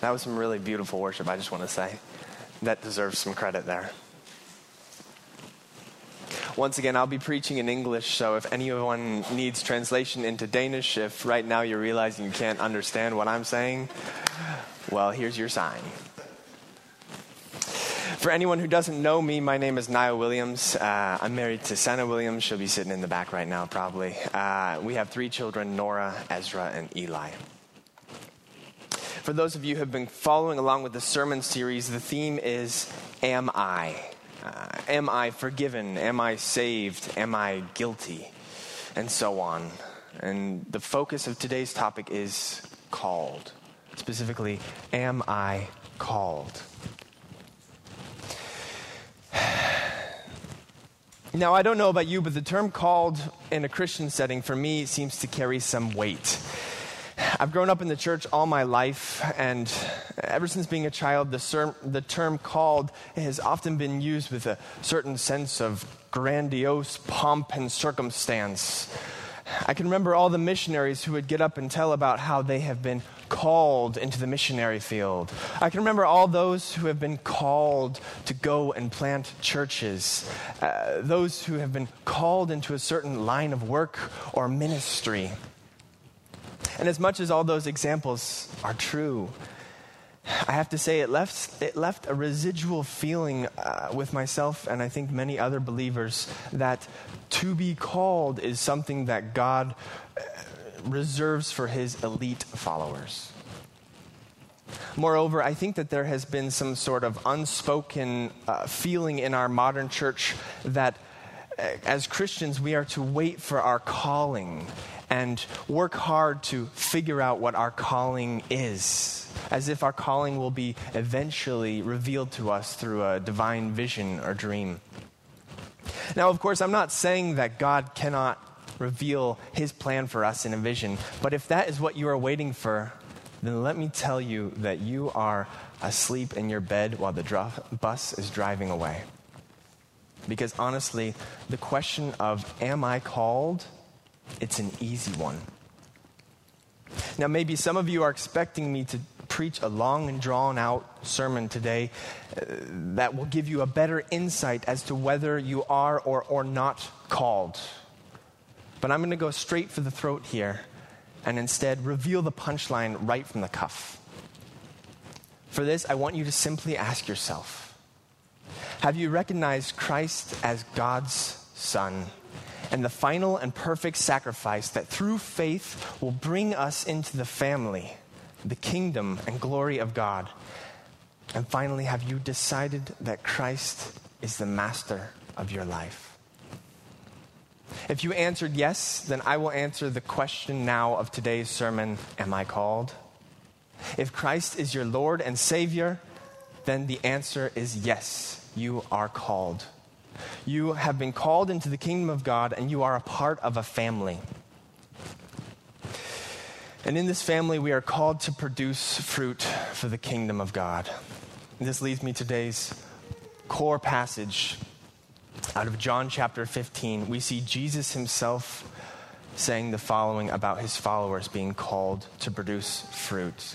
That was some really beautiful worship, I just want to say. That deserves some credit there. Once again, I'll be preaching in English, so if anyone needs translation into Danish, if right now you're realizing you can't understand what I'm saying, well, here's your sign. For anyone who doesn't know me, my name is Niall Williams. Uh, I'm married to Senna Williams. She'll be sitting in the back right now, probably. Uh, we have three children Nora, Ezra, and Eli. For those of you who have been following along with the sermon series, the theme is Am I? Uh, am I forgiven? Am I saved? Am I guilty? And so on. And the focus of today's topic is called. Specifically, Am I called? Now, I don't know about you, but the term called in a Christian setting for me seems to carry some weight. I've grown up in the church all my life, and ever since being a child, the, ser- the term called has often been used with a certain sense of grandiose pomp and circumstance. I can remember all the missionaries who would get up and tell about how they have been called into the missionary field. I can remember all those who have been called to go and plant churches, uh, those who have been called into a certain line of work or ministry. And as much as all those examples are true, I have to say it left, it left a residual feeling uh, with myself and I think many other believers that to be called is something that God uh, reserves for his elite followers. Moreover, I think that there has been some sort of unspoken uh, feeling in our modern church that uh, as Christians we are to wait for our calling and work hard to figure out what our calling is, as if our calling will be eventually revealed to us through a divine vision or dream. Now, of course, I'm not saying that God cannot reveal his plan for us in a vision, but if that is what you are waiting for, then let me tell you that you are asleep in your bed while the dro- bus is driving away. Because honestly, the question of, am I called? It's an easy one. Now, maybe some of you are expecting me to preach a long and drawn out sermon today uh, that will give you a better insight as to whether you are or, or not called. But I'm going to go straight for the throat here and instead reveal the punchline right from the cuff. For this, I want you to simply ask yourself Have you recognized Christ as God's Son? And the final and perfect sacrifice that through faith will bring us into the family, the kingdom, and glory of God. And finally, have you decided that Christ is the master of your life? If you answered yes, then I will answer the question now of today's sermon Am I called? If Christ is your Lord and Savior, then the answer is yes, you are called. You have been called into the kingdom of God, and you are a part of a family. And in this family, we are called to produce fruit for the kingdom of God. And this leads me to today's core passage out of John chapter 15. We see Jesus himself saying the following about his followers being called to produce fruit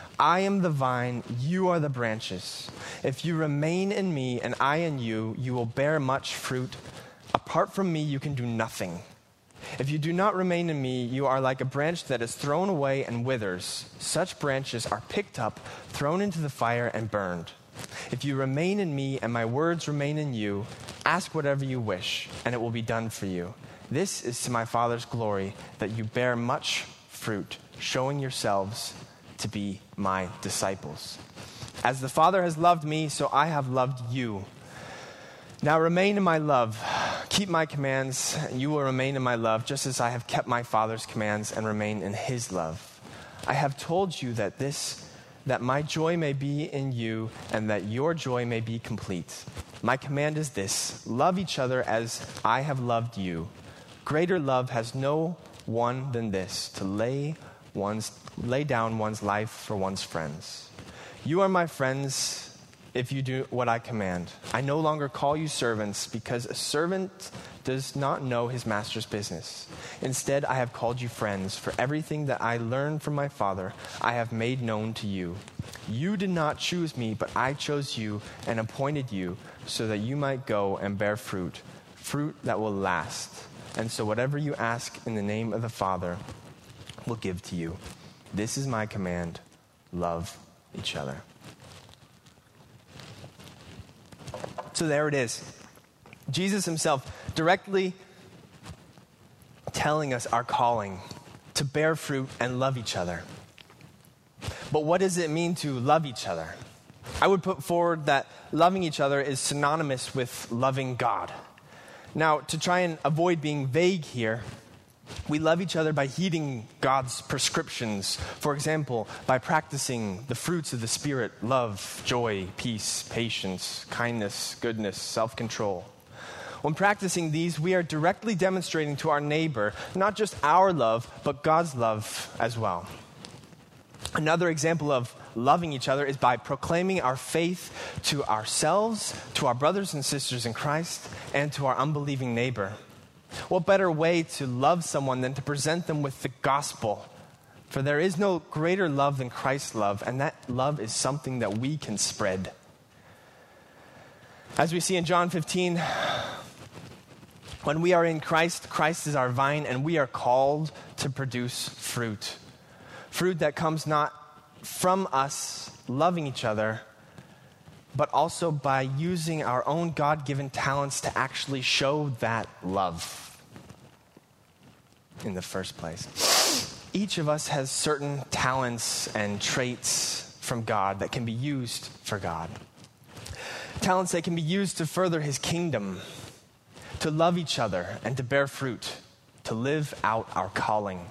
I am the vine, you are the branches. If you remain in me and I in you, you will bear much fruit. Apart from me, you can do nothing. If you do not remain in me, you are like a branch that is thrown away and withers. Such branches are picked up, thrown into the fire, and burned. If you remain in me and my words remain in you, ask whatever you wish, and it will be done for you. This is to my Father's glory that you bear much fruit, showing yourselves to be my disciples. As the Father has loved me, so I have loved you. Now remain in my love. Keep my commands, and you will remain in my love, just as I have kept my Father's commands and remain in his love. I have told you that this that my joy may be in you and that your joy may be complete. My command is this love each other as I have loved you. Greater love has no one than this to lay, one's, lay down one's life for one's friends. You are my friends if you do what I command. I no longer call you servants because a servant does not know his master's business. Instead, I have called you friends, for everything that I learned from my Father I have made known to you. You did not choose me, but I chose you and appointed you so that you might go and bear fruit, fruit that will last. And so, whatever you ask in the name of the Father will give to you. This is my command love each other. So, there it is. Jesus himself directly telling us our calling to bear fruit and love each other. But what does it mean to love each other? I would put forward that loving each other is synonymous with loving God. Now, to try and avoid being vague here, we love each other by heeding God's prescriptions. For example, by practicing the fruits of the Spirit love, joy, peace, patience, kindness, goodness, self control. When practicing these, we are directly demonstrating to our neighbor not just our love, but God's love as well. Another example of loving each other is by proclaiming our faith to ourselves, to our brothers and sisters in Christ, and to our unbelieving neighbor. What better way to love someone than to present them with the gospel? For there is no greater love than Christ's love, and that love is something that we can spread. As we see in John 15, when we are in Christ, Christ is our vine, and we are called to produce fruit. Fruit that comes not from us loving each other, but also by using our own God given talents to actually show that love in the first place. Each of us has certain talents and traits from God that can be used for God. Talents that can be used to further His kingdom to love each other and to bear fruit, to live out our calling.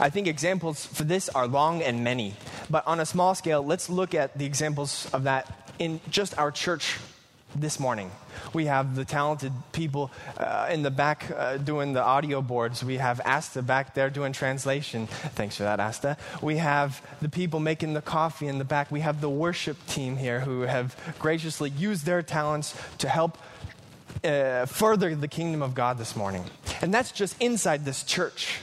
I think examples for this are long and many, but on a small scale, let's look at the examples of that in just our church this morning. We have the talented people uh, in the back uh, doing the audio boards. We have Asta back there doing translation. Thanks for that, Asta. We have the people making the coffee in the back. We have the worship team here who have graciously used their talents to help uh, further the kingdom of God this morning. And that's just inside this church.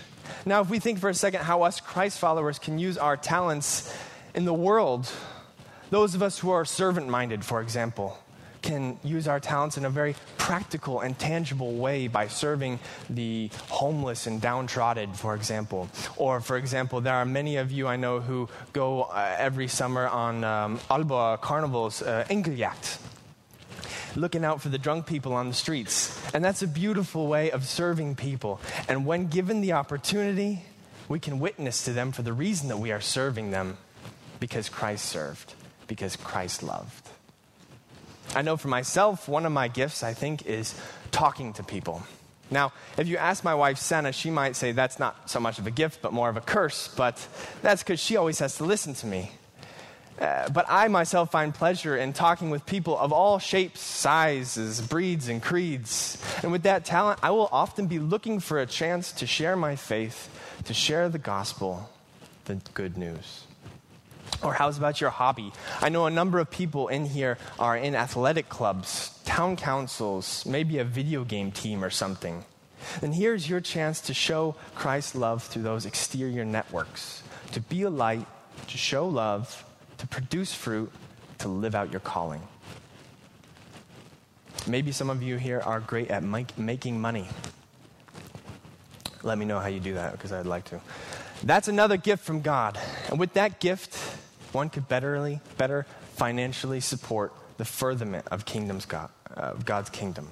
Now, if we think for a second how us Christ followers can use our talents in the world, those of us who are servant minded, for example, can use our talents in a very practical and tangible way by serving the homeless and downtrodden, for example. Or, for example, there are many of you I know who go uh, every summer on um, Aalborg Carnival's uh, Englevagt looking out for the drunk people on the streets. And that's a beautiful way of serving people. And when given the opportunity, we can witness to them for the reason that we are serving them because Christ served, because Christ loved. I know for myself, one of my gifts, I think, is talking to people. Now, if you ask my wife, Senna, she might say that's not so much of a gift, but more of a curse. But that's because she always has to listen to me. Uh, but I myself find pleasure in talking with people of all shapes, sizes, breeds, and creeds. And with that talent, I will often be looking for a chance to share my faith, to share the gospel, the good news. Or how's about your hobby? I know a number of people in here are in athletic clubs, town councils, maybe a video game team or something. And here's your chance to show Christ's love through those exterior networks, to be a light, to show love, to produce fruit, to live out your calling. Maybe some of you here are great at make, making money. Let me know how you do that because I'd like to. That's another gift from God. And with that gift, one could betterly, better financially support the furtherment of kingdom's God, uh, God's kingdom.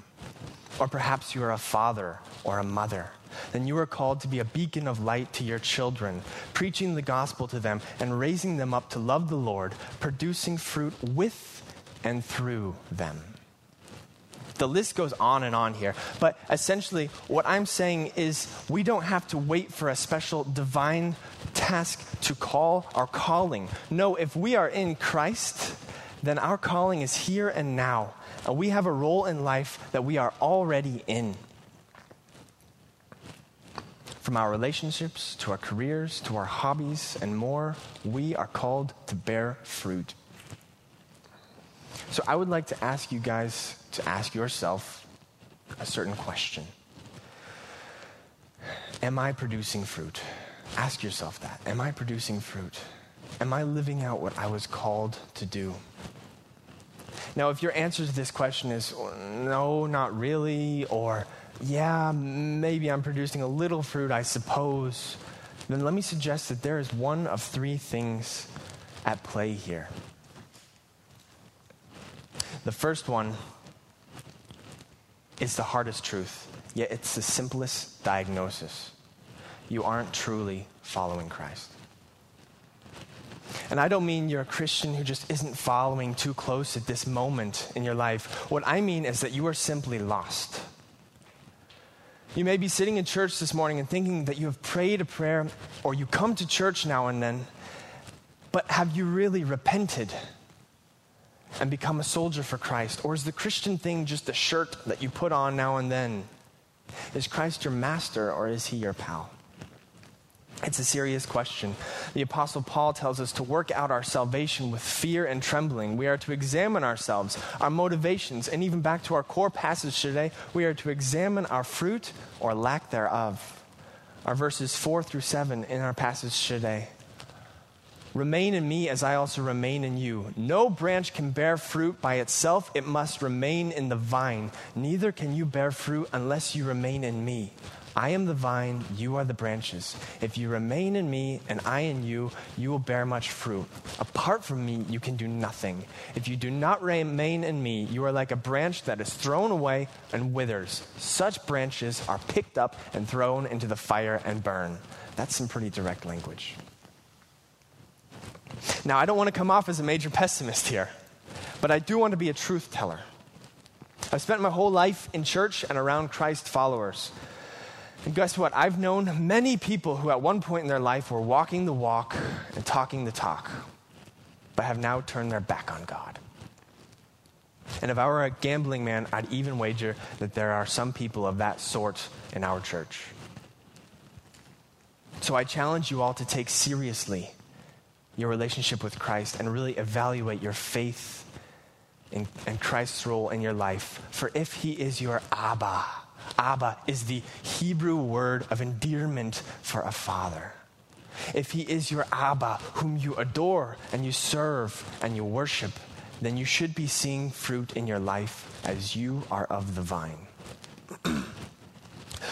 Or perhaps you are a father or a mother then you are called to be a beacon of light to your children, preaching the gospel to them and raising them up to love the Lord, producing fruit with and through them. The list goes on and on here. But essentially, what I'm saying is we don't have to wait for a special divine task to call our calling. No, if we are in Christ, then our calling is here and now. And we have a role in life that we are already in. From our relationships to our careers to our hobbies and more, we are called to bear fruit. So I would like to ask you guys to ask yourself a certain question Am I producing fruit? Ask yourself that. Am I producing fruit? Am I living out what I was called to do? Now, if your answer to this question is oh, no, not really, or yeah, maybe I'm producing a little fruit, I suppose, then let me suggest that there is one of three things at play here. The first one is the hardest truth, yet it's the simplest diagnosis. You aren't truly following Christ. And I don't mean you're a Christian who just isn't following too close at this moment in your life. What I mean is that you are simply lost. You may be sitting in church this morning and thinking that you have prayed a prayer or you come to church now and then, but have you really repented and become a soldier for Christ? Or is the Christian thing just a shirt that you put on now and then? Is Christ your master or is he your pal? It's a serious question. The Apostle Paul tells us to work out our salvation with fear and trembling. We are to examine ourselves, our motivations, and even back to our core passage today, we are to examine our fruit or lack thereof. Our verses 4 through 7 in our passage today. Remain in me as I also remain in you. No branch can bear fruit by itself, it must remain in the vine. Neither can you bear fruit unless you remain in me. I am the vine, you are the branches. If you remain in me and I in you, you will bear much fruit. Apart from me, you can do nothing. If you do not remain in me, you are like a branch that is thrown away and withers. Such branches are picked up and thrown into the fire and burn. That's some pretty direct language. Now, I don't want to come off as a major pessimist here, but I do want to be a truth teller. I've spent my whole life in church and around Christ followers. And guess what? I've known many people who at one point in their life were walking the walk and talking the talk, but have now turned their back on God. And if I were a gambling man, I'd even wager that there are some people of that sort in our church. So I challenge you all to take seriously your relationship with Christ and really evaluate your faith in, Christ's role in your life. For if He is your Abba, Abba is the Hebrew word of endearment for a father. If he is your Abba, whom you adore and you serve and you worship, then you should be seeing fruit in your life as you are of the vine.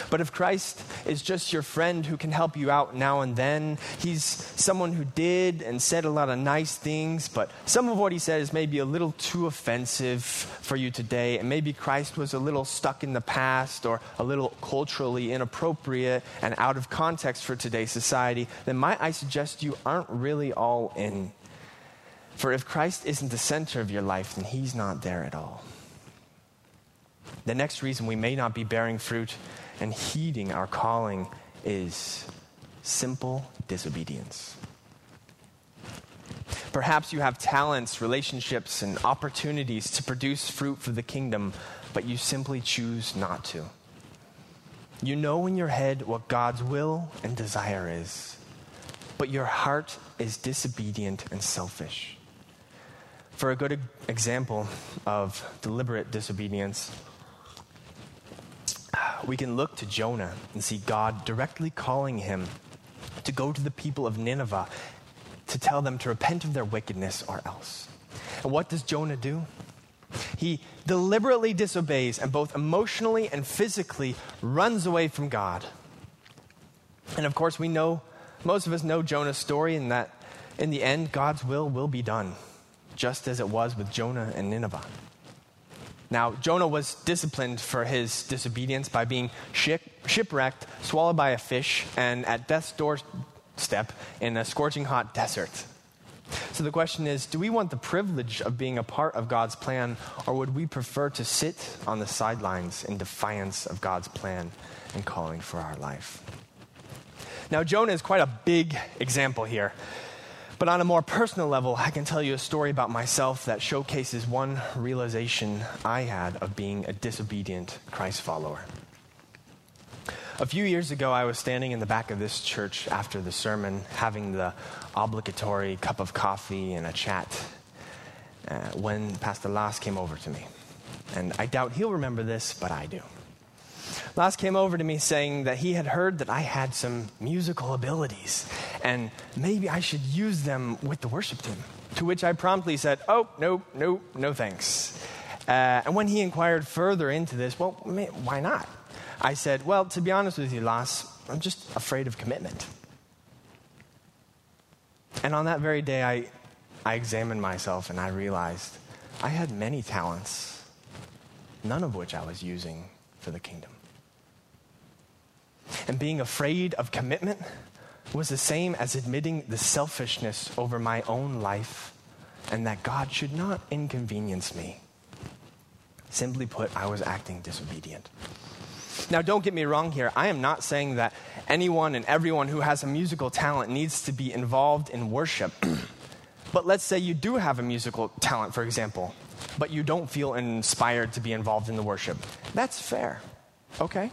But if Christ is just your friend who can help you out now and then, he's someone who did and said a lot of nice things, but some of what he said is maybe a little too offensive for you today, and maybe Christ was a little stuck in the past or a little culturally inappropriate and out of context for today's society, then might I suggest you aren't really all in. For if Christ isn't the center of your life, then he's not there at all. The next reason we may not be bearing fruit and heeding our calling is simple disobedience. Perhaps you have talents, relationships, and opportunities to produce fruit for the kingdom, but you simply choose not to. You know in your head what God's will and desire is, but your heart is disobedient and selfish. For a good example of deliberate disobedience, we can look to Jonah and see God directly calling him to go to the people of Nineveh to tell them to repent of their wickedness or else. And what does Jonah do? He deliberately disobeys and both emotionally and physically runs away from God. And of course, we know, most of us know Jonah's story, and that in the end, God's will will be done, just as it was with Jonah and Nineveh. Now, Jonah was disciplined for his disobedience by being ship, shipwrecked, swallowed by a fish, and at death's doorstep in a scorching hot desert. So the question is do we want the privilege of being a part of God's plan, or would we prefer to sit on the sidelines in defiance of God's plan and calling for our life? Now, Jonah is quite a big example here. But on a more personal level, I can tell you a story about myself that showcases one realization I had of being a disobedient Christ follower. A few years ago, I was standing in the back of this church after the sermon, having the obligatory cup of coffee and a chat, uh, when Pastor Lars came over to me. And I doubt he'll remember this, but I do. Lars came over to me saying that he had heard that I had some musical abilities and maybe I should use them with the worship team. To which I promptly said, Oh, no, no, no thanks. Uh, and when he inquired further into this, well, why not? I said, Well, to be honest with you, Lars, I'm just afraid of commitment. And on that very day, I, I examined myself and I realized I had many talents, none of which I was using for the kingdom. And being afraid of commitment was the same as admitting the selfishness over my own life and that God should not inconvenience me. Simply put, I was acting disobedient. Now, don't get me wrong here. I am not saying that anyone and everyone who has a musical talent needs to be involved in worship. but let's say you do have a musical talent, for example, but you don't feel inspired to be involved in the worship. That's fair, okay?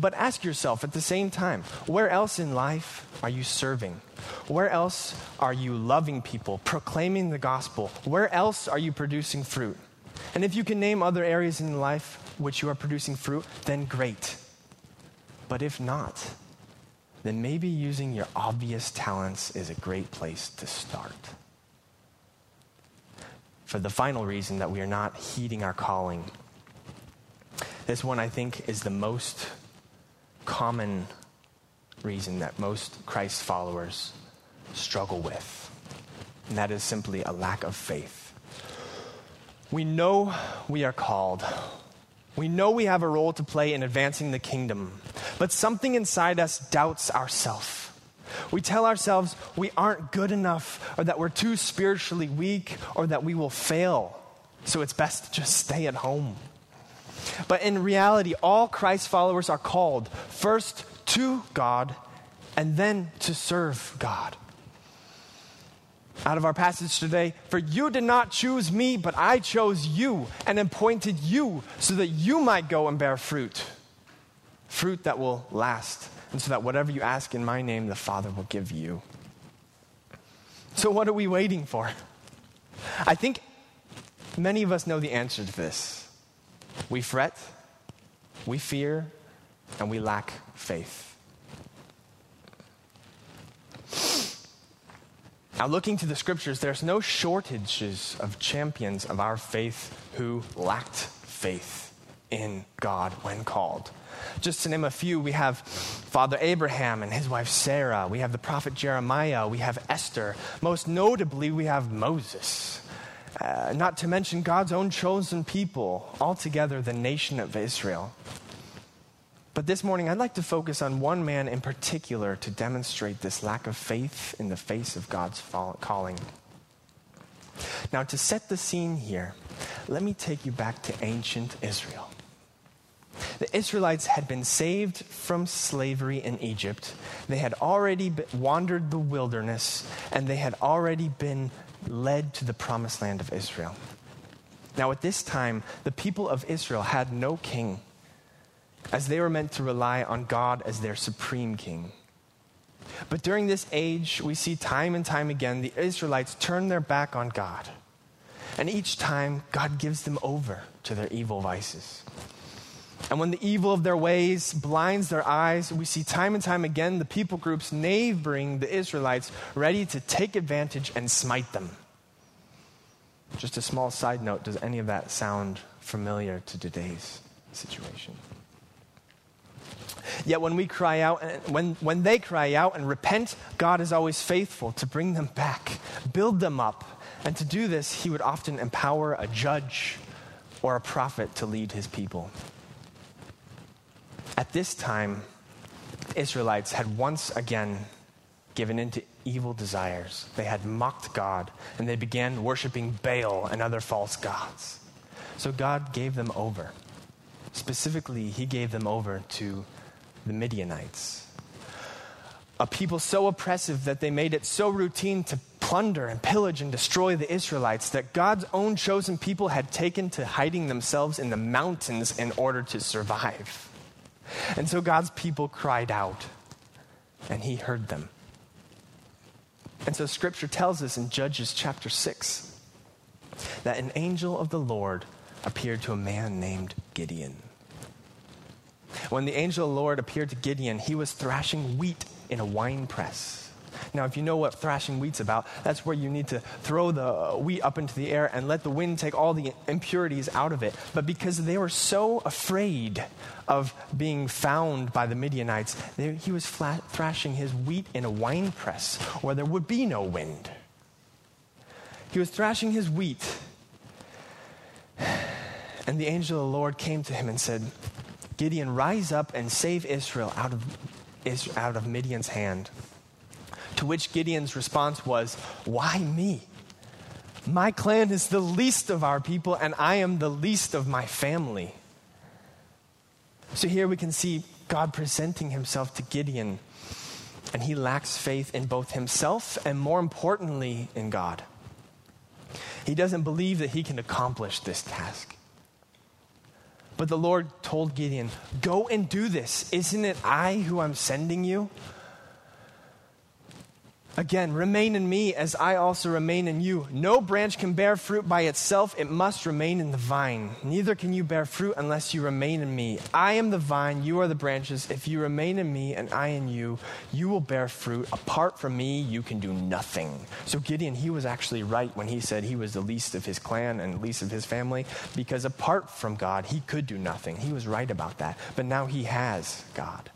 But ask yourself at the same time where else in life are you serving? Where else are you loving people, proclaiming the gospel? Where else are you producing fruit? And if you can name other areas in life which you are producing fruit, then great. But if not, then maybe using your obvious talents is a great place to start. For the final reason that we are not heeding our calling, this one I think is the most common reason that most Christ followers struggle with, and that is simply a lack of faith. We know we are called. We know we have a role to play in advancing the kingdom, but something inside us doubts ourselves. We tell ourselves we aren't good enough, or that we're too spiritually weak, or that we will fail, so it's best to just stay at home. But in reality, all Christ followers are called first to God and then to serve God. Out of our passage today, for you did not choose me, but I chose you and appointed you so that you might go and bear fruit. Fruit that will last, and so that whatever you ask in my name, the Father will give you. So, what are we waiting for? I think many of us know the answer to this. We fret, we fear, and we lack faith. Now, looking to the scriptures, there's no shortages of champions of our faith who lacked faith in God when called. Just to name a few, we have Father Abraham and his wife Sarah. We have the prophet Jeremiah. We have Esther. Most notably, we have Moses. Uh, not to mention God's own chosen people, altogether the nation of Israel. But this morning, I'd like to focus on one man in particular to demonstrate this lack of faith in the face of God's calling. Now, to set the scene here, let me take you back to ancient Israel. The Israelites had been saved from slavery in Egypt. They had already wandered the wilderness, and they had already been led to the promised land of Israel. Now, at this time, the people of Israel had no king, as they were meant to rely on God as their supreme king. But during this age, we see time and time again the Israelites turn their back on God. And each time, God gives them over to their evil vices. And when the evil of their ways blinds their eyes, we see time and time again the people groups neighboring the Israelites ready to take advantage and smite them. Just a small side note does any of that sound familiar to today's situation? Yet when we cry out, when, when they cry out and repent, God is always faithful to bring them back, build them up. And to do this, he would often empower a judge or a prophet to lead his people. At this time, the Israelites had once again given into evil desires. They had mocked God, and they began worshiping Baal and other false gods. So God gave them over. Specifically, He gave them over to the Midianites. A people so oppressive that they made it so routine to plunder and pillage and destroy the Israelites that God's own chosen people had taken to hiding themselves in the mountains in order to survive. And so God's people cried out, and He heard them. And so Scripture tells us in Judges chapter 6 that an angel of the Lord appeared to a man named Gideon. When the angel of the Lord appeared to Gideon, he was thrashing wheat in a wine press. Now, if you know what thrashing wheat's about, that's where you need to throw the uh, wheat up into the air and let the wind take all the impurities out of it. But because they were so afraid of being found by the Midianites, they, he was flat, thrashing his wheat in a wine press where there would be no wind. He was thrashing his wheat. And the angel of the Lord came to him and said, Gideon, rise up and save Israel out of, out of Midian's hand. To which Gideon's response was, Why me? My clan is the least of our people, and I am the least of my family. So here we can see God presenting himself to Gideon, and he lacks faith in both himself and, more importantly, in God. He doesn't believe that he can accomplish this task. But the Lord told Gideon, Go and do this. Isn't it I who am sending you? Again, remain in me as I also remain in you. No branch can bear fruit by itself, it must remain in the vine. Neither can you bear fruit unless you remain in me. I am the vine, you are the branches. If you remain in me and I in you, you will bear fruit. Apart from me, you can do nothing. So Gideon, he was actually right when he said he was the least of his clan and least of his family, because apart from God, he could do nothing. He was right about that. But now he has God.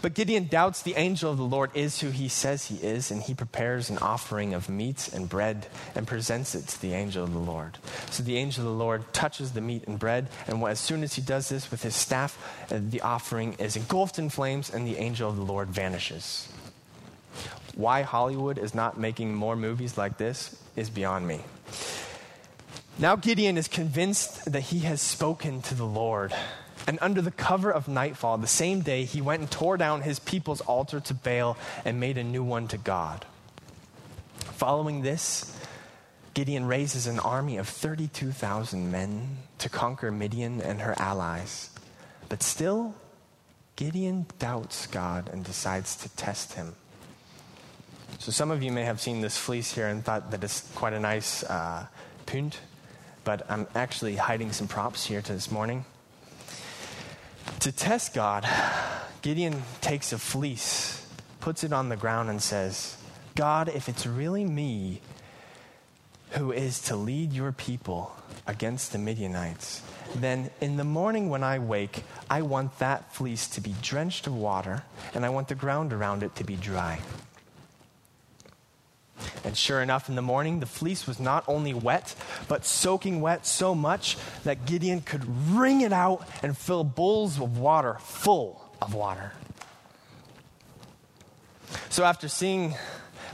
But Gideon doubts the angel of the Lord is who he says he is, and he prepares an offering of meat and bread and presents it to the angel of the Lord. So the angel of the Lord touches the meat and bread, and as soon as he does this with his staff, uh, the offering is engulfed in flames, and the angel of the Lord vanishes. Why Hollywood is not making more movies like this is beyond me. Now Gideon is convinced that he has spoken to the Lord and under the cover of nightfall, the same day, he went and tore down his people's altar to Baal and made a new one to God. Following this, Gideon raises an army of 32,000 men to conquer Midian and her allies. But still, Gideon doubts God and decides to test him. So, some of you may have seen this fleece here and thought that it's quite a nice uh, punt, but I'm actually hiding some props here to this morning. To test God, Gideon takes a fleece, puts it on the ground, and says, God, if it's really me who is to lead your people against the Midianites, then in the morning when I wake, I want that fleece to be drenched of water, and I want the ground around it to be dry. And sure enough, in the morning, the fleece was not only wet, but soaking wet so much that Gideon could wring it out and fill bowls of water full of water. So after seeing,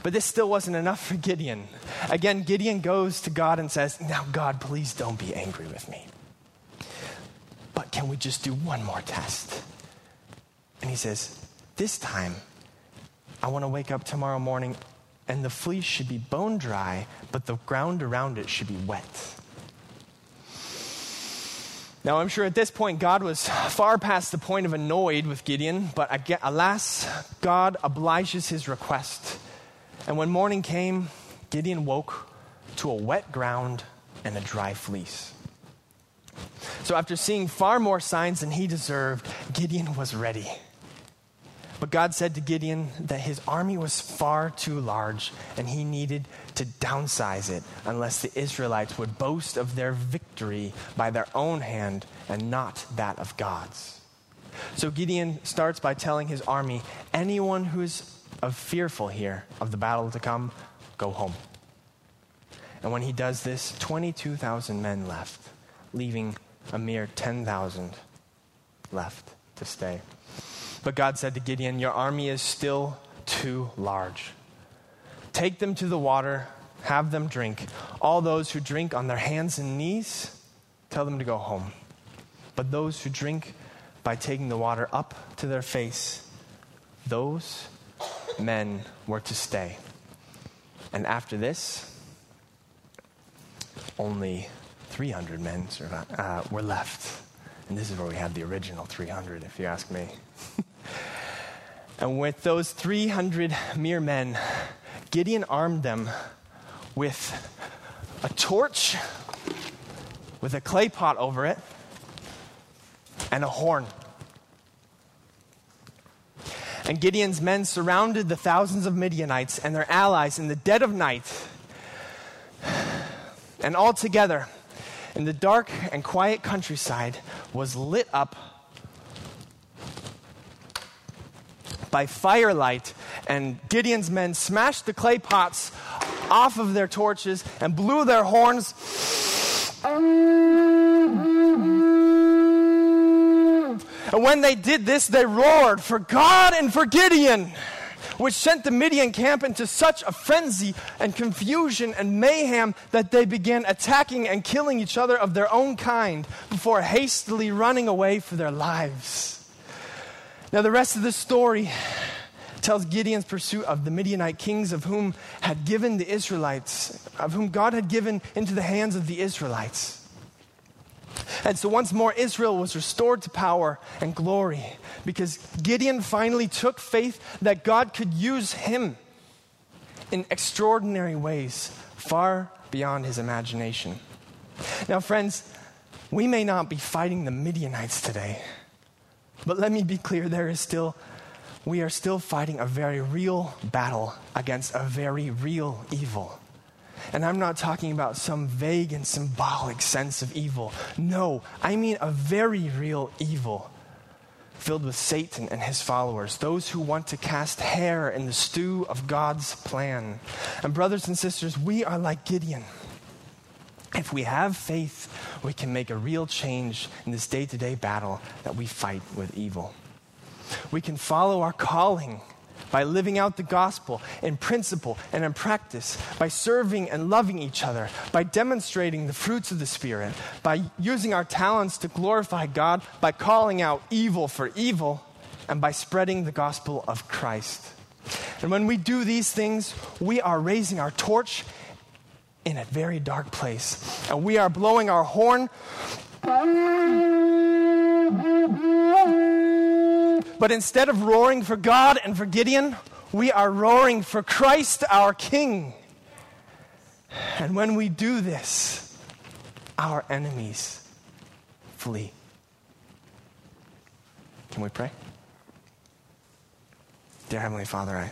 but this still wasn't enough for Gideon. Again, Gideon goes to God and says, Now, God, please don't be angry with me. But can we just do one more test? And he says, This time, I want to wake up tomorrow morning and the fleece should be bone dry, but the ground around it should be wet. Now, I'm sure at this point God was far past the point of annoyed with Gideon, but alas, God obliges his request. And when morning came, Gideon woke to a wet ground and a dry fleece. So, after seeing far more signs than he deserved, Gideon was ready. But God said to Gideon that his army was far too large and he needed to downsize it unless the Israelites would boast of their victory by their own hand and not that of God's. So Gideon starts by telling his army anyone who is of fearful here of the battle to come, go home. And when he does this, 22,000 men left, leaving a mere 10,000 left to stay. But God said to Gideon, Your army is still too large. Take them to the water, have them drink. All those who drink on their hands and knees, tell them to go home. But those who drink by taking the water up to their face, those men were to stay. And after this, only 300 men uh, were left. And this is where we have the original 300, if you ask me. and with those 300 mere men, Gideon armed them with a torch, with a clay pot over it, and a horn. And Gideon's men surrounded the thousands of Midianites and their allies in the dead of night. And all together, in the dark and quiet countryside, was lit up by firelight. And Gideon's men smashed the clay pots off of their torches and blew their horns. And when they did this, they roared for God and for Gideon, which sent the Midian camp into such a frenzy and confusion and mayhem that they began attacking and killing each other of their own kind before hastily running away for their lives. Now, the rest of the story tells Gideon's pursuit of the Midianite kings of whom had given the Israelites, of whom God had given into the hands of the Israelites. And so once more, Israel was restored to power and glory because Gideon finally took faith that God could use him in extraordinary ways, far beyond his imagination. Now, friends, we may not be fighting the Midianites today, but let me be clear there is still, we are still fighting a very real battle against a very real evil. And I'm not talking about some vague and symbolic sense of evil. No, I mean a very real evil filled with Satan and his followers, those who want to cast hair in the stew of God's plan. And, brothers and sisters, we are like Gideon. If we have faith, we can make a real change in this day to day battle that we fight with evil. We can follow our calling by living out the gospel in principle and in practice, by serving and loving each other, by demonstrating the fruits of the Spirit, by using our talents to glorify God, by calling out evil for evil, and by spreading the gospel of Christ. And when we do these things, we are raising our torch in a very dark place, and we are blowing our horn. But instead of roaring for God and for Gideon, we are roaring for Christ our King. And when we do this, our enemies flee. Can we pray? Dear Heavenly Father, I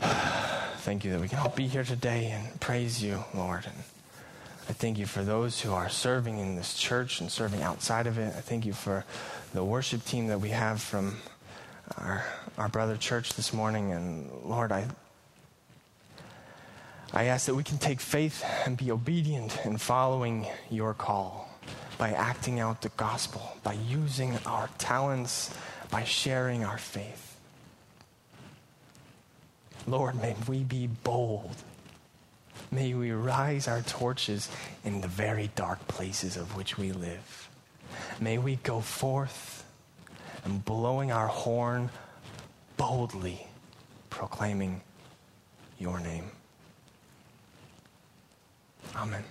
thank you that we can all be here today and praise you, Lord. And I thank you for those who are serving in this church and serving outside of it. I thank you for the worship team that we have from our, our brother church this morning. And Lord, I, I ask that we can take faith and be obedient in following your call by acting out the gospel, by using our talents, by sharing our faith. Lord, may we be bold. May we rise our torches in the very dark places of which we live. May we go forth and blowing our horn boldly, proclaiming your name. Amen.